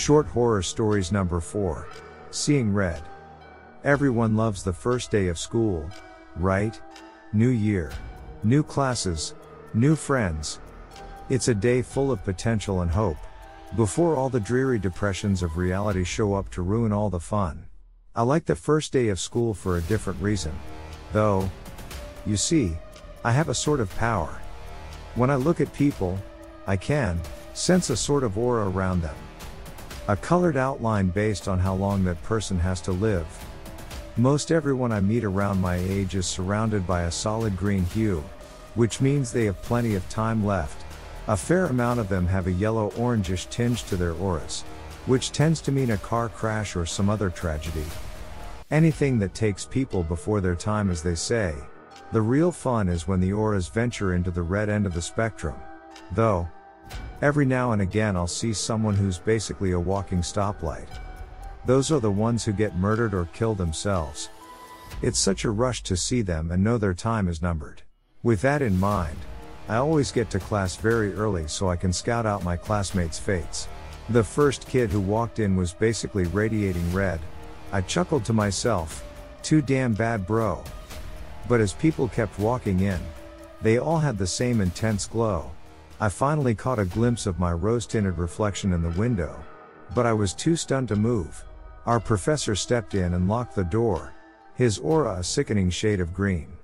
Short Horror Stories Number 4 Seeing Red. Everyone loves the first day of school, right? New year. New classes. New friends. It's a day full of potential and hope. Before all the dreary depressions of reality show up to ruin all the fun. I like the first day of school for a different reason. Though, you see, I have a sort of power. When I look at people, I can sense a sort of aura around them. A colored outline based on how long that person has to live. Most everyone I meet around my age is surrounded by a solid green hue, which means they have plenty of time left. A fair amount of them have a yellow orangish tinge to their auras, which tends to mean a car crash or some other tragedy. Anything that takes people before their time, as they say. The real fun is when the auras venture into the red end of the spectrum. Though, every now and again I'll see someone who's basically a walking stoplight. Those are the ones who get murdered or kill themselves. It's such a rush to see them and know their time is numbered. With that in mind, I always get to class very early so I can scout out my classmates' fates. The first kid who walked in was basically radiating red. I chuckled to myself, too damn bad bro. But as people kept walking in, they all had the same intense glow. I finally caught a glimpse of my rose tinted reflection in the window. But I was too stunned to move. Our professor stepped in and locked the door, his aura a sickening shade of green.